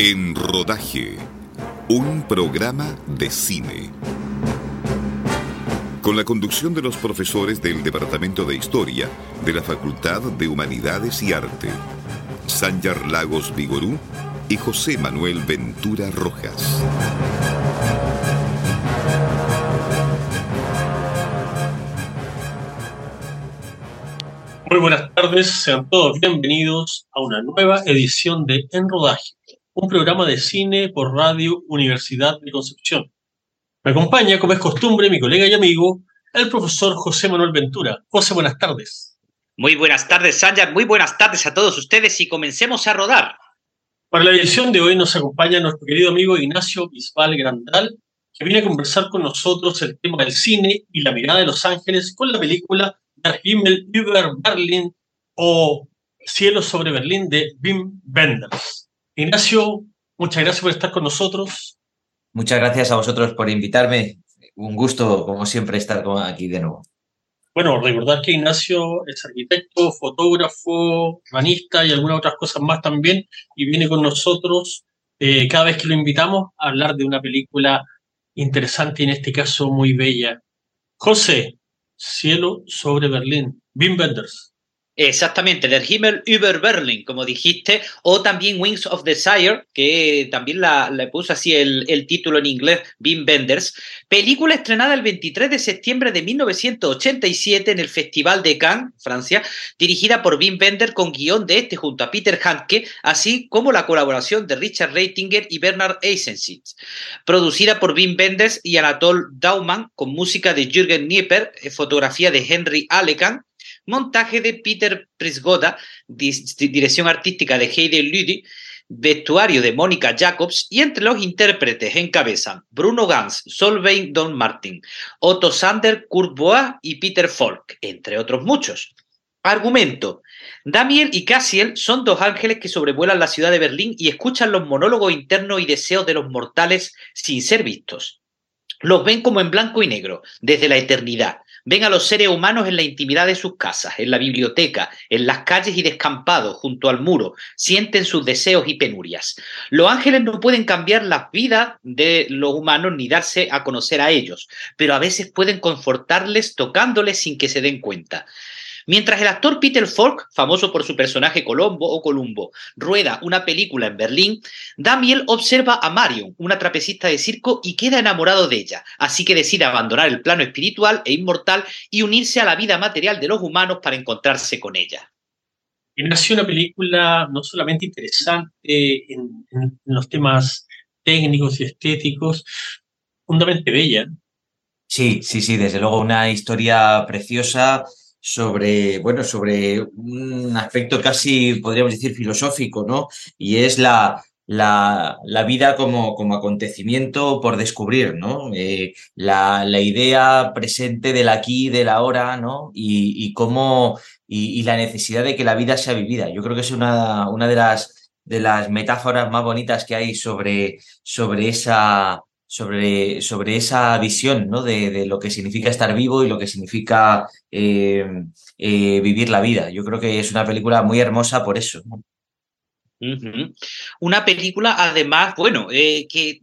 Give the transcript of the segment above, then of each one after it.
En Rodaje, un programa de cine. Con la conducción de los profesores del Departamento de Historia de la Facultad de Humanidades y Arte, Sanyar Lagos Vigorú y José Manuel Ventura Rojas. Muy buenas tardes, sean todos bienvenidos a una nueva edición de En Rodaje un programa de cine por Radio Universidad de Concepción. Me acompaña, como es costumbre, mi colega y amigo, el profesor José Manuel Ventura. José, buenas tardes. Muy buenas tardes, Sanjar. Muy buenas tardes a todos ustedes y comencemos a rodar. Para la edición de hoy nos acompaña nuestro querido amigo Ignacio Bisbal Grandal, que viene a conversar con nosotros el tema del cine y la mirada de Los Ángeles con la película Der Himmel über Berlin o Cielo sobre Berlín de Wim Wenders. Ignacio, muchas gracias por estar con nosotros. Muchas gracias a vosotros por invitarme. Un gusto, como siempre, estar aquí de nuevo. Bueno, recordar que Ignacio es arquitecto, fotógrafo, urbanista y algunas otras cosas más también, y viene con nosotros eh, cada vez que lo invitamos a hablar de una película interesante y en este caso muy bella. José, Cielo sobre Berlín, Wim Wenders. Exactamente, Der Himmel über Berlin, como dijiste, o también Wings of Desire, que también la, le puso así el, título en inglés, Wim Wenders, película estrenada el 23 de septiembre de 1987 en el Festival de Cannes, Francia, dirigida por Wim Wenders con guion de este junto a Peter Handke, así como la colaboración de Richard Reitinger y Bernard Eisenstadt, producida por Wim Wenders y Anatole Daumann con música de Jürgen Nieper, eh, fotografía de Henry Alekan, montaje de Peter Prisgoda, dirección artística de Heide Lüdi, vestuario de Mónica Jacobs y entre los intérpretes encabezan Bruno Gans, Solveig Don Martin, Otto Sander, Kurt Boas y Peter Falk, entre otros muchos. Argumento. Damiel y Cassiel son dos ángeles que sobrevuelan la ciudad de Berlín y escuchan los monólogos internos y deseos de los mortales sin ser vistos. Los ven como en blanco y negro, desde la eternidad, Ven a los seres humanos en la intimidad de sus casas, en la biblioteca, en las calles y descampados, junto al muro. Sienten sus deseos y penurias. Los ángeles no pueden cambiar las vidas de los humanos ni darse a conocer a ellos, pero a veces pueden confortarles tocándoles sin que se den cuenta. Mientras el actor Peter Falk, famoso por su personaje Colombo o Columbo, rueda una película en Berlín, Damiel observa a Marion, una trapecista de circo, y queda enamorado de ella, así que decide abandonar el plano espiritual e inmortal y unirse a la vida material de los humanos para encontrarse con ella. Y nació una película no solamente interesante en, en los temas técnicos y estéticos, fundamentalmente bella. Sí, sí, sí, desde luego una historia preciosa sobre, bueno, sobre un aspecto casi, podríamos decir, filosófico, ¿no? Y es la, la, la vida como, como, acontecimiento por descubrir, ¿no? Eh, la, la, idea presente del aquí, del ahora, ¿no? Y, y cómo, y, y, la necesidad de que la vida sea vivida. Yo creo que es una, una de las, de las metáforas más bonitas que hay sobre, sobre esa, sobre, sobre esa visión ¿no? de, de, lo que significa estar vivo y lo que significa eh, eh, vivir la vida. Yo creo que es una película muy hermosa por eso. Una película, además, bueno, eh, que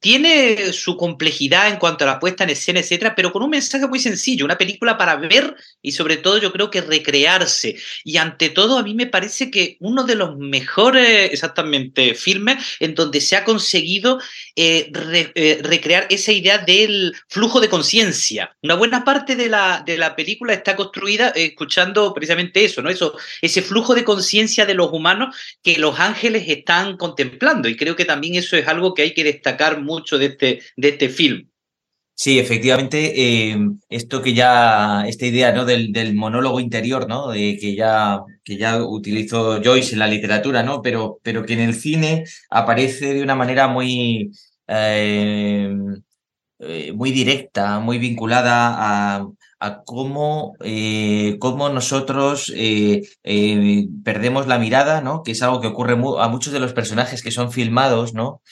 tiene su complejidad en cuanto a la puesta en escena, etcétera, pero con un mensaje muy sencillo, una película para ver y sobre todo yo creo que recrearse. Y ante todo a mí me parece que uno de los mejores, exactamente, filmes en donde se ha conseguido eh, eh, recrear esa idea del flujo de conciencia. Una buena parte de la, de la película está construida escuchando precisamente eso, ¿no? Eso, ese flujo de conciencia de los humanos que los ángeles están contemplando. Y creo que también eso es algo que hay que destacar mucho de este, de este film. Sí, efectivamente, eh, esto que ya, esta idea ¿no? del, del, monólogo interior, ¿no? De que ya, que ya utilizó Joyce en la literatura, ¿no? Pero, pero que en el cine aparece de una manera muy, eh, eh muy directa, muy vinculada a, a cómo, cómo nosotros perdemos la mirada, ¿no? Que es algo que ocurre a muchos de los personajes que son filmados, ¿no?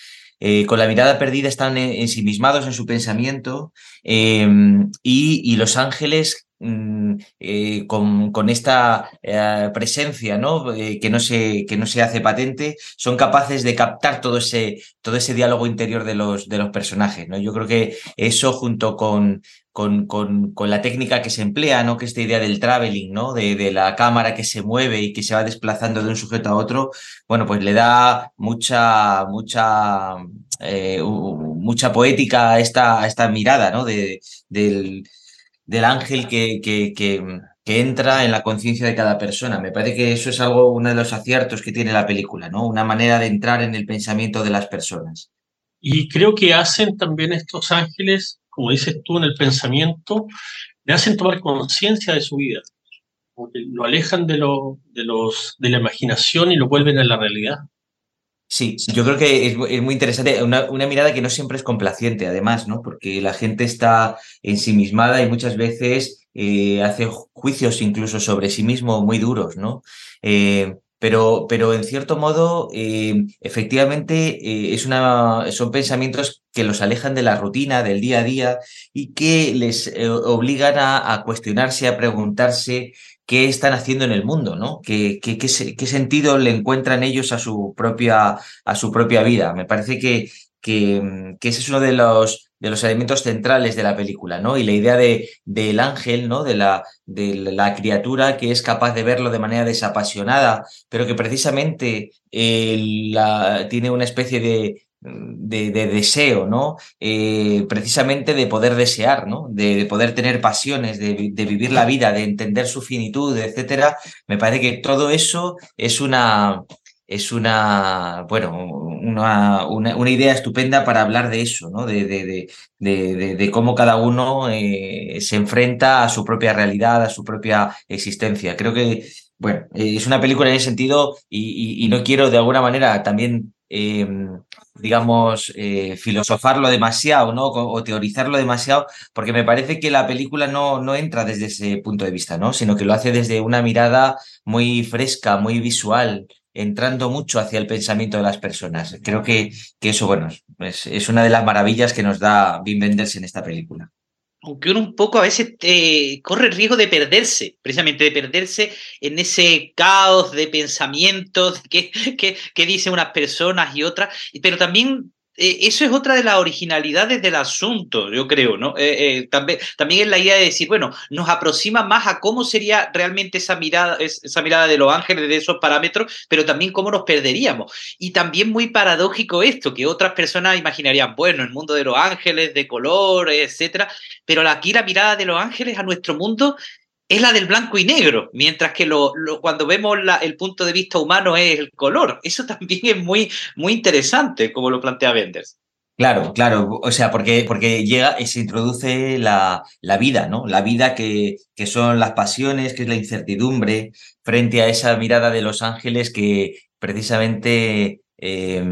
Eh, con la mirada perdida están ensimismados en su pensamiento em, y, los ángeles eh, con, esta eh, presencia, ¿no? que, no se, que no se hace patente, son capaces de captar todo ese, todo ese diálogo interior de los, de los personajes. ¿no? Yo creo que eso junto con, con, con, con, la técnica que se emplea, ¿no? Que esta idea del traveling, ¿no? De, de, la cámara que se mueve y que se va desplazando de un sujeto a otro, bueno, pues le da mucha, mucha, eh, mucha poética a esta, esta mirada, ¿no? De, del, del ángel que, que, que, entra en la conciencia de cada persona. Me parece que eso es algo, uno de los aciertos que tiene la película, ¿no? Una manera de entrar en el pensamiento de las personas. Y creo que hacen también estos ángeles como dices tú, en el pensamiento, le hacen tomar conciencia de su vida. lo alejan de, lo, de, los, de la imaginación y lo vuelven a la realidad. Sí, yo creo que es, muy interesante, una, una, mirada que no siempre es complaciente, además, ¿no? Porque la gente está ensimismada y muchas veces eh, hace juicios incluso sobre sí mismo muy duros, ¿no? Eh, pero, pero en cierto modo, eh, efectivamente, es una, son pensamientos que los alejan de la rutina, del día a día, y que les eh, obligan a, a, cuestionarse, a preguntarse qué están haciendo en el mundo, ¿no? ¿Qué, qué, qué, qué sentido le encuentran ellos a su propia, a su propia vida? Me parece que, que, que ese es uno de los de los elementos centrales de la película, ¿no? Y la idea de, del ángel, ¿no? De la, de la criatura que es capaz de verlo de manera desapasionada, pero que precisamente eh, tiene una especie de, de, de deseo, ¿no? Eh, precisamente de poder desear, ¿no? De, de poder tener pasiones, de, vivir la vida, de entender su finitud, etcétera. Me parece que todo eso es una, es una, bueno, una, una, idea estupenda para hablar de eso, ¿no? De, cómo cada uno eh, se enfrenta a su propia realidad, a su propia existencia. Creo que, bueno, eh, es una película en ese sentido y, no quiero de alguna manera también, digamos, eh, filosofarlo demasiado, ¿no? O teorizarlo demasiado, porque me parece que la película no, no entra desde ese punto de vista, ¿no? Sino que lo hace desde una mirada muy fresca, muy visual, entrando mucho hacia el pensamiento de las personas. Creo que, que eso, bueno, es, es, una de las maravillas que nos da Wim Wenders en esta película. Aunque uno un poco a veces eh, corre el riesgo de perderse, precisamente de perderse en ese caos de pensamientos que, que, que dicen unas personas y otras, pero también eso es otra de las originalidades del asunto, yo creo, ¿no? Eh, eh, también, también es la idea de decir, bueno, nos aproxima más a cómo sería realmente esa mirada, esa mirada de los ángeles, de esos parámetros, pero también cómo nos perderíamos. Y también muy paradójico esto, que otras personas imaginarían, bueno, el mundo de los ángeles, de color, etcétera, pero aquí la mirada de los ángeles a nuestro mundo es la del blanco y negro, mientras que lo, cuando vemos la, el punto de vista humano es el color. Eso también es muy, muy interesante, como lo plantea Benders. Claro, claro, o sea, porque, porque llega y se introduce la, la vida, ¿no? La vida que, que, son las pasiones, que es la incertidumbre, frente a esa mirada de los ángeles que precisamente eh,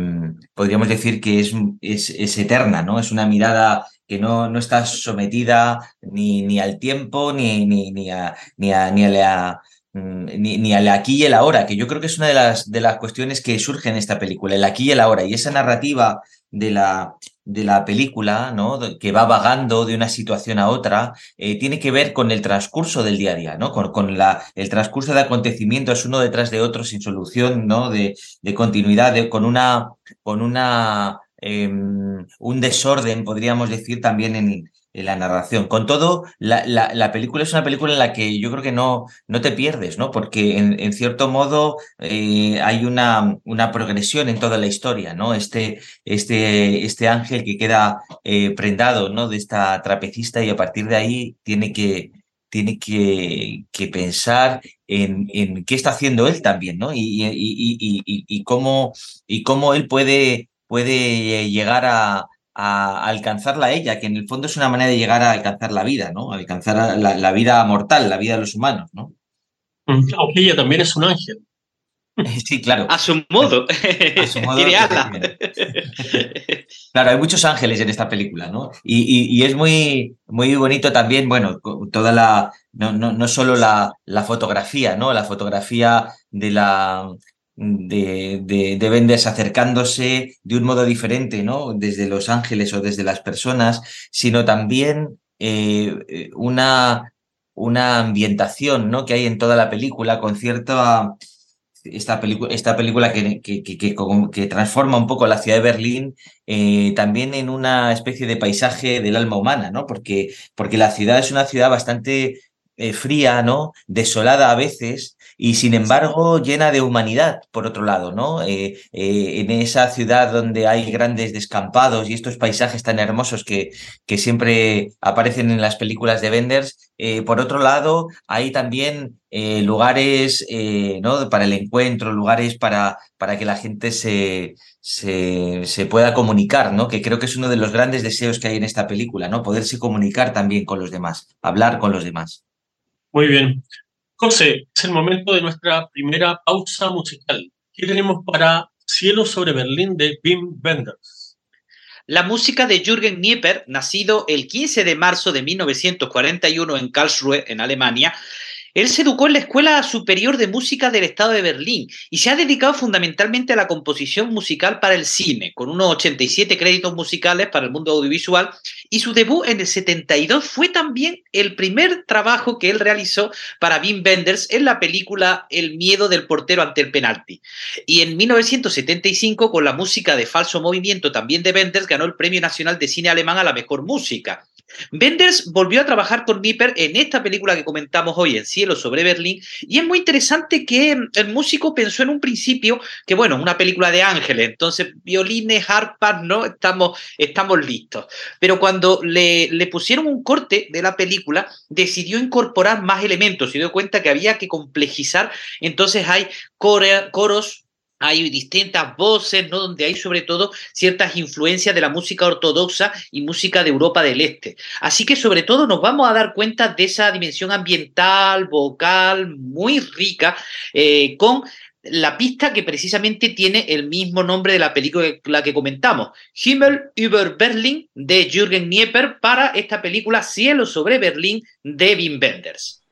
podríamos decir que es, es, es, eterna, ¿no? Es una mirada que no, no está sometida ni, ni al tiempo, ni, ni, ni, a, ni, a, ni a la mm, ni, ni al aquí y el ahora, que yo creo que es una de las, de las cuestiones que surge en esta película, el aquí y el ahora. Y esa narrativa de la, de la película, ¿no? que va vagando de una situación a otra, eh, tiene que ver con el transcurso del día a día, ¿no? Con, con la, el transcurso de acontecimientos uno detrás de otro sin solución, ¿no? De, de continuidad, de, con una, con una eh, un desorden, podríamos decir, también en, la narración. Con todo, la, la, la, película es una película en la que yo creo que no, no te pierdes, ¿no? Porque en, cierto modo eh, hay una, una progresión en toda la historia, ¿no? Este, este, este ángel que queda eh, prendado, ¿no? De esta trapecista y a partir de ahí tiene que, tiene que, que pensar en, en, qué está haciendo él también, ¿no? Y, y, y, y cómo, y cómo él puede puede llegar a, a, alcanzarla a ella, que en el fondo es una manera de llegar a alcanzar la vida, ¿no? alcanzar la, la, vida mortal, la vida de los humanos, ¿no? Aunque ella también es un ángel. Sí, claro. A su modo. A su modo claro, hay muchos ángeles en esta película, ¿no? Y, y, y es muy, muy bonito también, bueno, toda la, no, no, no solo la, la fotografía, ¿no? La fotografía de la, de, de, de acercándose de un modo diferente, ¿no? Desde los ángeles o desde las personas, sino también eh, una, una ambientación ¿no? que hay en toda la película con cierta esta, esta película que, que, que, transforma un poco la ciudad de Berlín eh, también en una especie de paisaje del alma humana, ¿no? Porque, porque la ciudad es una ciudad bastante eh, fría, ¿no? Desolada a veces, y sin embargo llena de humanidad, por otro lado, ¿no? Eh, eh, en esa ciudad donde hay grandes descampados y estos paisajes tan hermosos que, que siempre aparecen en las películas de Wenders, eh, por otro lado, hay también lugares ¿no? para el encuentro, lugares para, para que la gente se, se, se, pueda comunicar, ¿no? Que creo que es uno de los grandes deseos que hay en esta película, ¿no? Poderse comunicar también con los demás, hablar con los demás. Muy bien. José, es el momento de nuestra primera pausa musical. ¿Qué tenemos para Cielo sobre Berlín de Wim Wenders? La música de Jürgen Nieper, nacido el 15 de marzo de 1941 en Karlsruhe, en Alemania, él se educó en la Escuela Superior de Música del Estado de Berlín y se ha dedicado fundamentalmente a la composición musical para el cine, con unos 87 créditos musicales para el mundo audiovisual, y su debut en el 72 fue también el primer trabajo que él realizó para Wim Wenders en la película El miedo del portero ante el penalti. Y en 1975, con la música de Falso Movimiento también de Wenders, ganó el Premio Nacional de Cine Alemán a la Mejor Música. Wenders volvió a trabajar con Nipper en esta película que comentamos hoy, En Cielo sobre Berlín, y es muy interesante que el músico pensó en un principio que, bueno, una película de ángeles, entonces violines, harpas, ¿no? Estamos, estamos listos. Pero cuando le, le pusieron un corte de la película, decidió incorporar más elementos, se dio cuenta que había que complejizar, entonces hay coros, hay distintas voces, ¿no? Donde hay sobre todo ciertas influencias de la música ortodoxa y música de Europa del Este. Así que sobre todo nos vamos a dar cuenta de esa dimensión ambiental, vocal, muy rica, eh, con la pista que precisamente tiene el mismo nombre de la película que, comentamos, Himmel über Berlin de Jürgen Nieper para esta película Cielo sobre Berlín de Wim Wenders.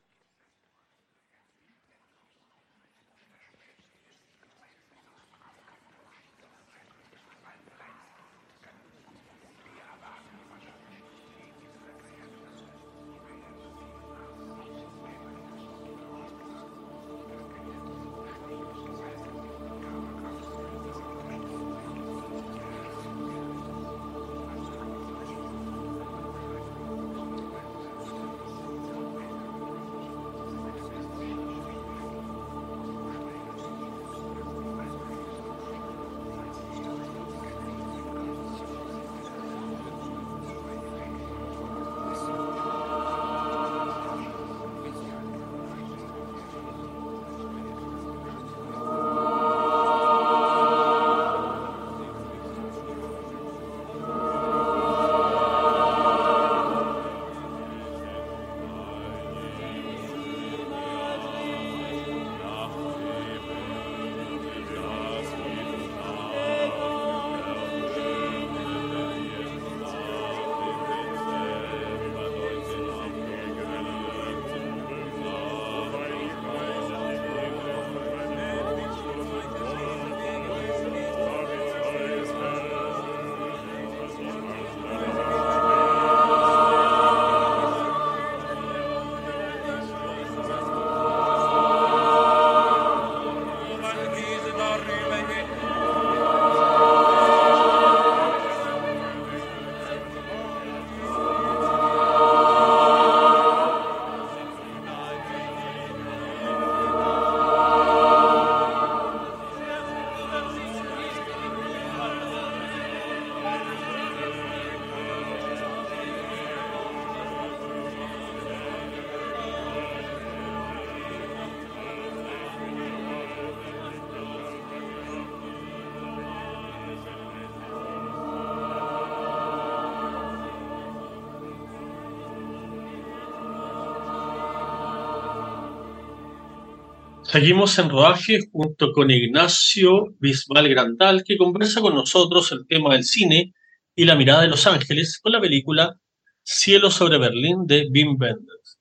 Seguimos en rodaje junto con Ignacio Bisbal Grandal, que conversa con nosotros el tema del cine y la mirada de Los Ángeles con la película Cielo sobre Berlín de Wim Wenders.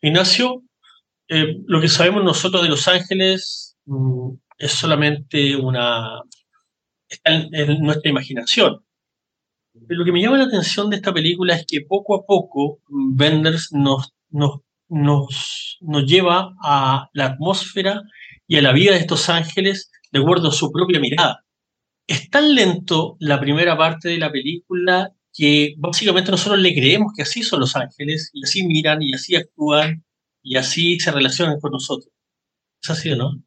Ignacio, eh, lo que sabemos nosotros de Los Ángeles mm, es solamente una. está en, nuestra imaginación. Pero lo que me llama la atención de esta película es que poco a poco Wenders nos, nos nos, nos lleva a la atmósfera y a la vida de estos ángeles de acuerdo a su propia mirada. Es tan lento la primera parte de la película que básicamente nosotros le creemos que así son los ángeles y así miran y así actúan y así se relacionan con nosotros. ¿Es así o no?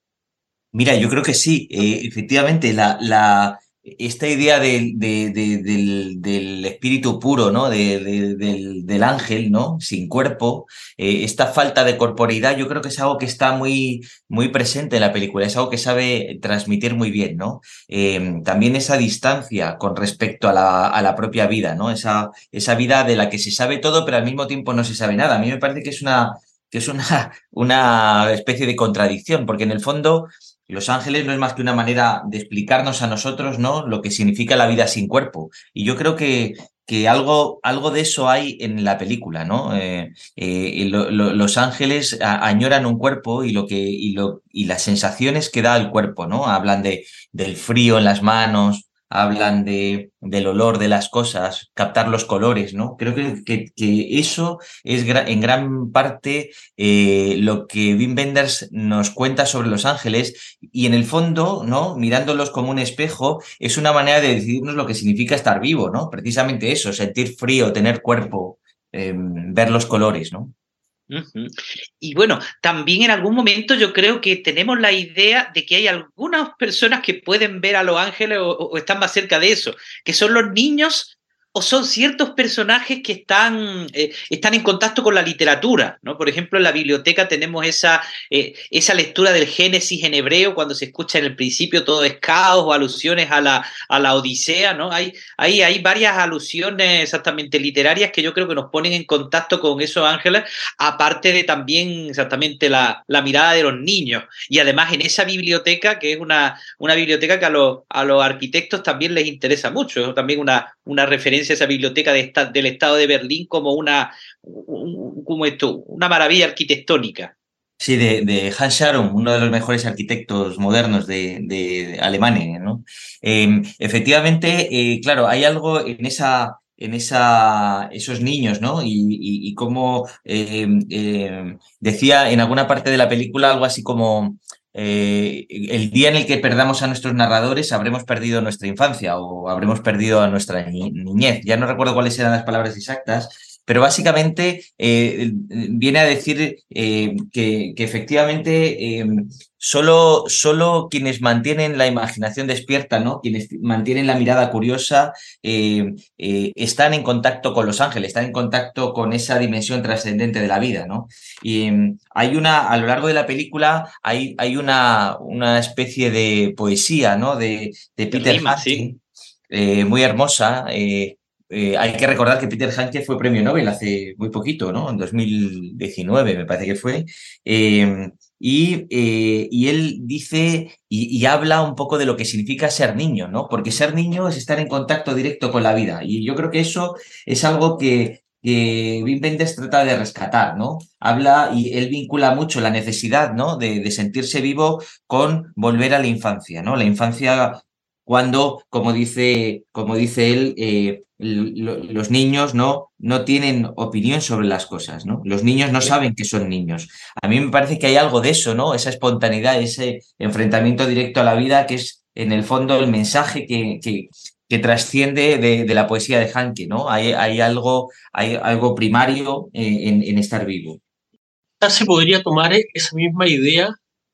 Mira, yo creo que sí. Eh, efectivamente, la, la, esta idea del, del, espíritu puro, ¿no? del, ángel, ¿no? Sin cuerpo, eh, esta falta de corporeidad, yo creo que es algo que está muy, muy presente en la película, es algo que sabe transmitir muy bien, ¿no? Em, también esa distancia con respecto a la, a la, propia vida, ¿no? Esa, esa vida de la que se sabe todo, pero al mismo tiempo no se sabe nada. A mí me parece que es una, que es una, una especie de contradicción, porque en el fondo los ángeles no es más que una manera de explicarnos a nosotros, ¿no? Lo que significa la vida sin cuerpo. Y yo creo que, que algo, algo de eso hay en la película, ¿no? Eh, eh, los ángeles añoran un cuerpo y lo que, y lo, y las sensaciones que da el cuerpo, ¿no? Hablan de, del frío en las manos, hablan de, del olor de las cosas, captar los colores, ¿no? Creo que, que, eso es en gran parte eh, lo que Wim Wenders nos cuenta sobre los ángeles y en el fondo, ¿no? Mirándolos como un espejo, es una manera de decidirnos lo que significa estar vivo, ¿no? Precisamente eso, sentir frío, tener cuerpo, em, ver los colores, ¿no? Y bueno, también en algún momento yo creo que tenemos la idea de que hay algunas personas que pueden ver a los ángeles o, están más cerca de eso, que son los niños o son ciertos personajes que están, eh, están en contacto con la literatura. ¿no? Por ejemplo, en la biblioteca tenemos esa, eh, esa lectura del Génesis en hebreo, cuando se escucha en el principio todo es caos o alusiones a la, a la Odisea. ¿no? Hay, hay, hay varias alusiones exactamente literarias que yo creo que nos ponen en contacto con esos ángeles, aparte de también exactamente la, la mirada de los niños. Y además en esa biblioteca, que es una, una biblioteca que a los, a los arquitectos también les interesa mucho, también una, una referencia esa biblioteca de del Estado de Berlín como una, como esto, una maravilla arquitectónica. Sí, de, Hans Scharoun, uno de los mejores arquitectos modernos de, Alemania. ¿no? Em, efectivamente, eh, claro, hay algo en esa, en esa, esos niños, ¿no? Y, y, como em, em, decía en alguna parte de la película algo así como eh, el día en el que perdamos a nuestros narradores habremos perdido nuestra infancia o habremos perdido a nuestra niñez. Ya no recuerdo cuáles eran las palabras exactas, pero básicamente eh, viene a decir eh, que, que, efectivamente Solo, solo quienes mantienen la imaginación despierta, ¿no? Quienes mantienen la mirada curiosa, eh, eh, están en contacto con los ángeles, están en contacto con esa dimensión trascendente de la vida, ¿no? Y mm, hay una, a lo largo de la película, hay, hay una, una especie de poesía, ¿no? De, de Peter eh, muy hermosa. Hay que recordar que Peter Hanke fue premio Nobel hace muy poquito, ¿no? En 2019, me parece que fue. Eh, y, él dice y, habla un poco de lo que significa ser niño, ¿no? Porque ser niño es estar en contacto directo con la vida. Y yo creo que eso es algo que, que Wim Wenders trata de rescatar, ¿no? Habla y él vincula mucho la necesidad, ¿no? De, de sentirse vivo con volver a la infancia, ¿no? La infancia cuando, como dice, como dice él, eh, los niños no, no tienen opinión sobre las cosas, ¿no? Los niños no saben que son niños. A mí me parece que hay algo de eso, ¿no? Esa espontaneidad, ese enfrentamiento directo a la vida, que es en el fondo el mensaje que, que, que trasciende de, la poesía de Hanke, ¿no? Hay, hay, algo, hay algo primario en, en, estar vivo. Se podría tomar esa misma idea,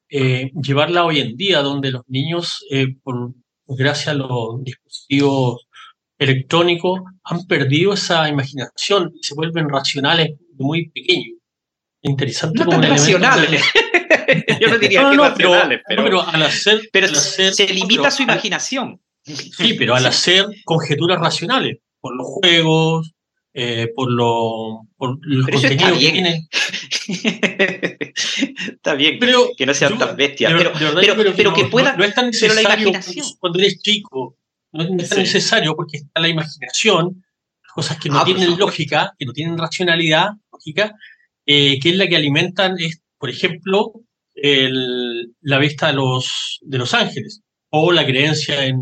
eh, llevarla hoy en día, donde los niños, eh, por gracias a los dispositivos electrónicos, han perdido esa imaginación y se vuelven racionales muy pequeños. Interesante no como racionales. Yo no diría que racionales, pero, al hacer, se limita su imaginación. Sí, pero al hacer conjeturas racionales, por los juegos, eh, por, lo, por los contenidos que tienen. está bien pero que no sean tan bestias, pero, pero, que pueda. No, es tan necesario cuando eres chico, no es tan necesario porque está la imaginación, cosas que no ah, tienen lógica, que no tienen racionalidad lógica, eh, que es la que alimentan, es, por ejemplo, el, la vista de los, de los ángeles o la creencia en,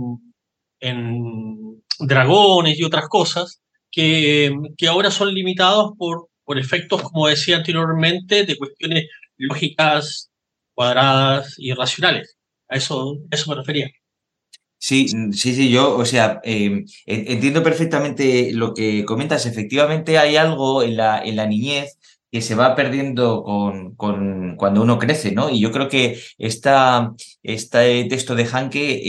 en dragones y otras cosas que, que ahora son limitados por, por efectos, como decía anteriormente, de cuestiones lógicas, cuadradas y racionales. A eso, eso me refería. Sí, sí, sí, yo, o sea, em, entiendo perfectamente lo que comentas. Efectivamente, hay algo en la, en la niñez que se va perdiendo con, con, cuando uno crece, ¿no? Y yo creo que esta, este texto de Hanke eh,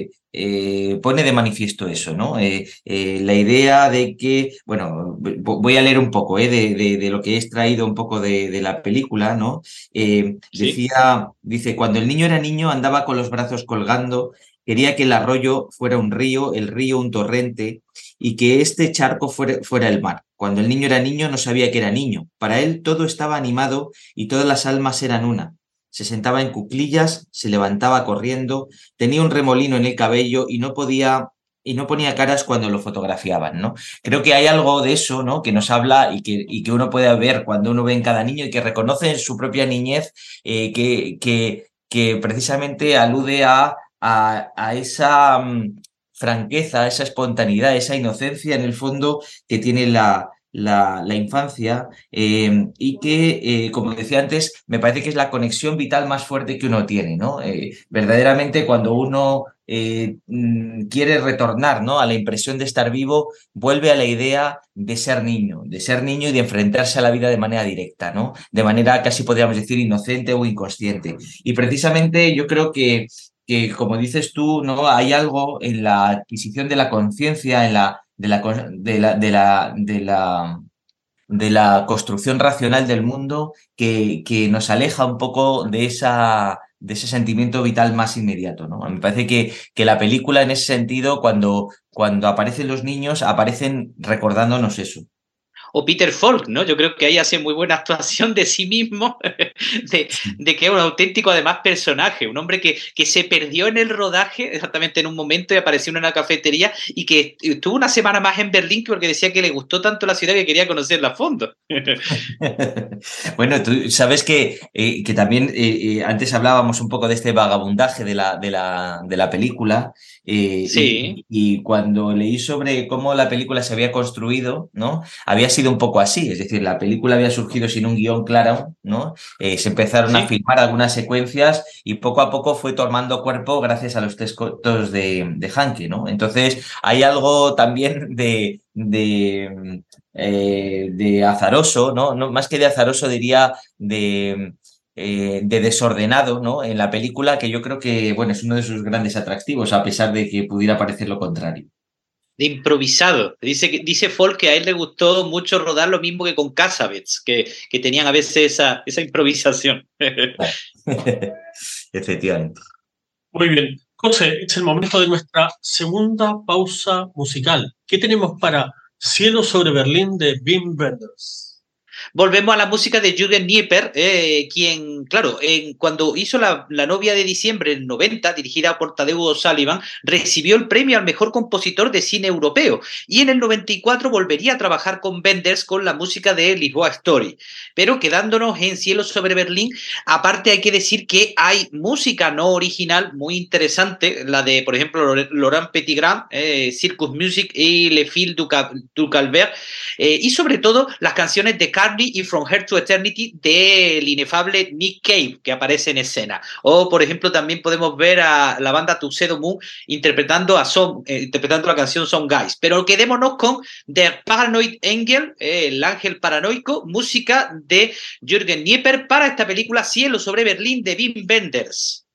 eh, eh, pone de manifiesto eso, ¿no? la idea de que, bueno, voy a leer un poco de, de, lo que he extraído un poco de, la película, ¿no? Decía, dice, cuando el niño era niño andaba con los brazos colgando Quería que el arroyo fuera un río, el río un torrente y que este charco fuera, fuera, el mar. Cuando el niño era niño no sabía que era niño. Para él todo estaba animado y todas las almas eran una. Se sentaba en cuclillas, se levantaba corriendo, tenía un remolino en el cabello y no podía y no ponía caras cuando lo fotografiaban, ¿no? Creo que hay algo de eso, ¿no? Que nos habla y que, y que uno puede ver cuando uno ve en cada niño y que reconoce en su propia niñez eh, que, que, que precisamente alude a a, esa mm, franqueza, a esa espontaneidad, esa inocencia en el fondo que tiene la, la, infancia em, y que, eh, como decía antes, me parece que es la conexión vital más fuerte que uno tiene, ¿no? Eh, verdaderamente cuando uno eh, mm, quiere retornar ¿no? a la impresión de estar vivo, vuelve a la idea de ser niño, de ser niño y de enfrentarse a la vida de manera directa, ¿no? De manera casi podríamos decir inocente o inconsciente. Y precisamente yo creo que que, como dices tú, ¿no? Hay algo en la adquisición de la conciencia, en la de la, de la, de la, de la, construcción racional del mundo que, que nos aleja un poco de esa de ese sentimiento vital más inmediato. ¿no? Me parece que, que la película en ese sentido, cuando, cuando aparecen los niños, aparecen recordándonos eso o Peter Falk, ¿no? Yo creo que ahí hace muy buena actuación de sí mismo, de, que es un auténtico además personaje, un hombre que, que se perdió en el rodaje exactamente en un momento y apareció en una cafetería y que estuvo una semana más en Berlín porque decía que le gustó tanto la ciudad que quería conocerla a fondo. bueno, tú sabes que, eh, que también eh, eh, antes hablábamos un poco de este vagabundaje de la, de la, de la película. Sí. Y, y, cuando leí sobre cómo la película se había construido, ¿no? Había sido un poco así, es decir, la película había surgido sin un guion claro, ¿no? Eh, se empezaron a filmar algunas secuencias y poco a poco fue tomando cuerpo gracias a los textos de, de Hanke, ¿no? Entonces, hay algo también de, de, eh, de azaroso, ¿no? ¿no? Más que de azaroso diría de... Eh, de desordenado ¿no? en la película, que yo creo que bueno, es uno de sus grandes atractivos, a pesar de que pudiera parecer lo contrario de improvisado. Dice, dice Folk que a él le gustó mucho rodar lo mismo que con Casabets, que, que tenían a veces esa, esa improvisación. Efectivamente. Muy bien. José, es el momento de nuestra segunda pausa musical. ¿Qué tenemos para Cielo sobre Berlín de Wim Wenders? Volvemos a la música de Jürgen Nieper, eh, quien, claro, cuando hizo la, novia de diciembre en 90, dirigida por Tadeu O'Sullivan, recibió el premio al mejor compositor de cine europeo y en el 94 volvería a trabajar con Benders con la música de Lisboa Story. Pero quedándonos en Cielo sobre Berlín, aparte hay que decir que hay música no original muy interesante, la de, por ejemplo, Laurent Petitgrand, eh, Circus Music y Le Fil du, Calvert, eh, y sobre todo las canciones de Carl y From Her to Eternity del inefable Nick Cave, que aparece en escena. O, por ejemplo, también podemos ver a la banda Tuxedo Moon interpretando, a eh, interpretando la canción Some Guys. Pero quedémonos con The Paranoid Angel, eh, el ángel paranoico, música de Jürgen Nieper para esta película Cielo sobre Berlín de Wim Wenders.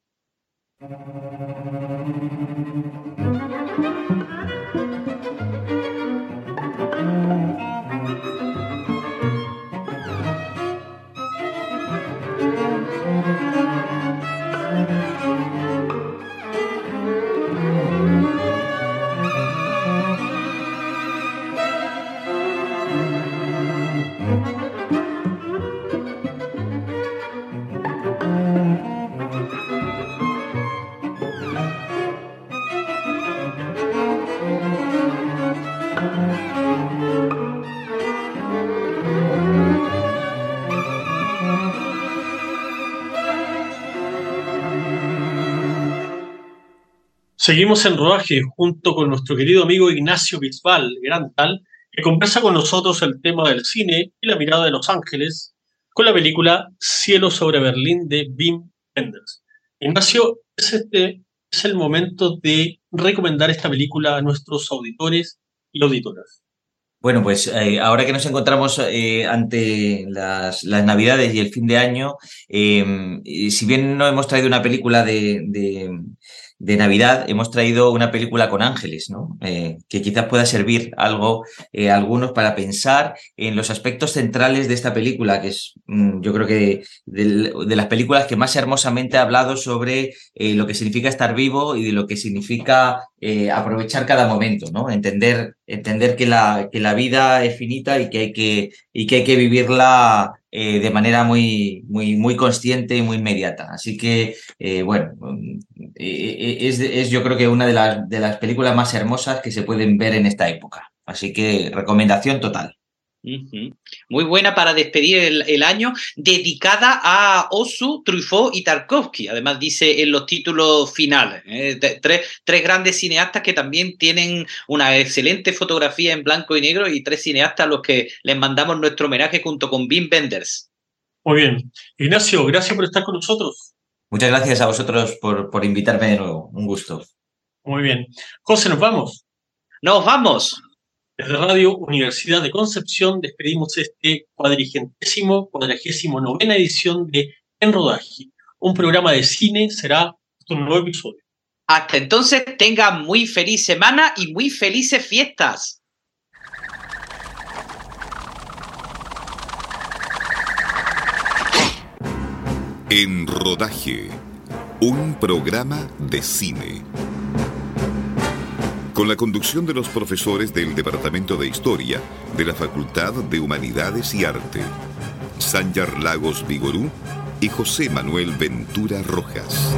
Seguimos en rodaje junto con nuestro querido amigo Ignacio Bisbal, gran tal, que conversa con nosotros el tema del cine y la mirada de Los Ángeles con la película Cielo sobre Berlín de Wim Wenders. Ignacio, es, este, es el momento de recomendar esta película a nuestros auditores y auditoras. Bueno, pues eh, ahora que nos encontramos eh, ante las, Navidades y el fin de año, eh, si bien no hemos traído una película de, de Navidad hemos traído una película con ángeles, ¿no? Eh, que quizás pueda servir algo eh, a algunos para pensar en los aspectos centrales de esta película, que es mm, yo creo que de, las películas que más hermosamente ha hablado sobre eh, lo que significa estar vivo y de lo que significa aprovechar cada momento, ¿no? Entender, entender que, la, que la vida es finita y que hay que, y que, hay que vivirla de manera muy, muy, muy consciente y muy inmediata. Así que, bueno, eh, es, es, yo creo que una de las, de las películas más hermosas que se pueden ver en esta época. Así que recomendación total. Muy buena para despedir el, año, dedicada a Osu, Truffaut y Tarkovsky. Además, dice en los títulos finales. ¿eh? tres, tres, grandes cineastas que también tienen una excelente fotografía en blanco y negro y tres cineastas a los que les mandamos nuestro homenaje junto con Wim Wenders. Muy bien. Ignacio, gracias por estar con nosotros. Muchas gracias a vosotros por, por invitarme de nuevo. Un gusto. Muy bien. José, nos vamos. Nos vamos. Desde Radio Universidad de Concepción despedimos este cuadrigentésimo, cuadragésimo novena edición de En Rodaje. Un programa de cine será un nuevo episodio. Hasta entonces, tengan muy feliz semana y muy felices fiestas. En Rodaje, un programa de cine. Con la conducción de los profesores del Departamento de Historia de la Facultad de Humanidades y Arte, Sanjar Lagos Vigorú y José Manuel Ventura Rojas.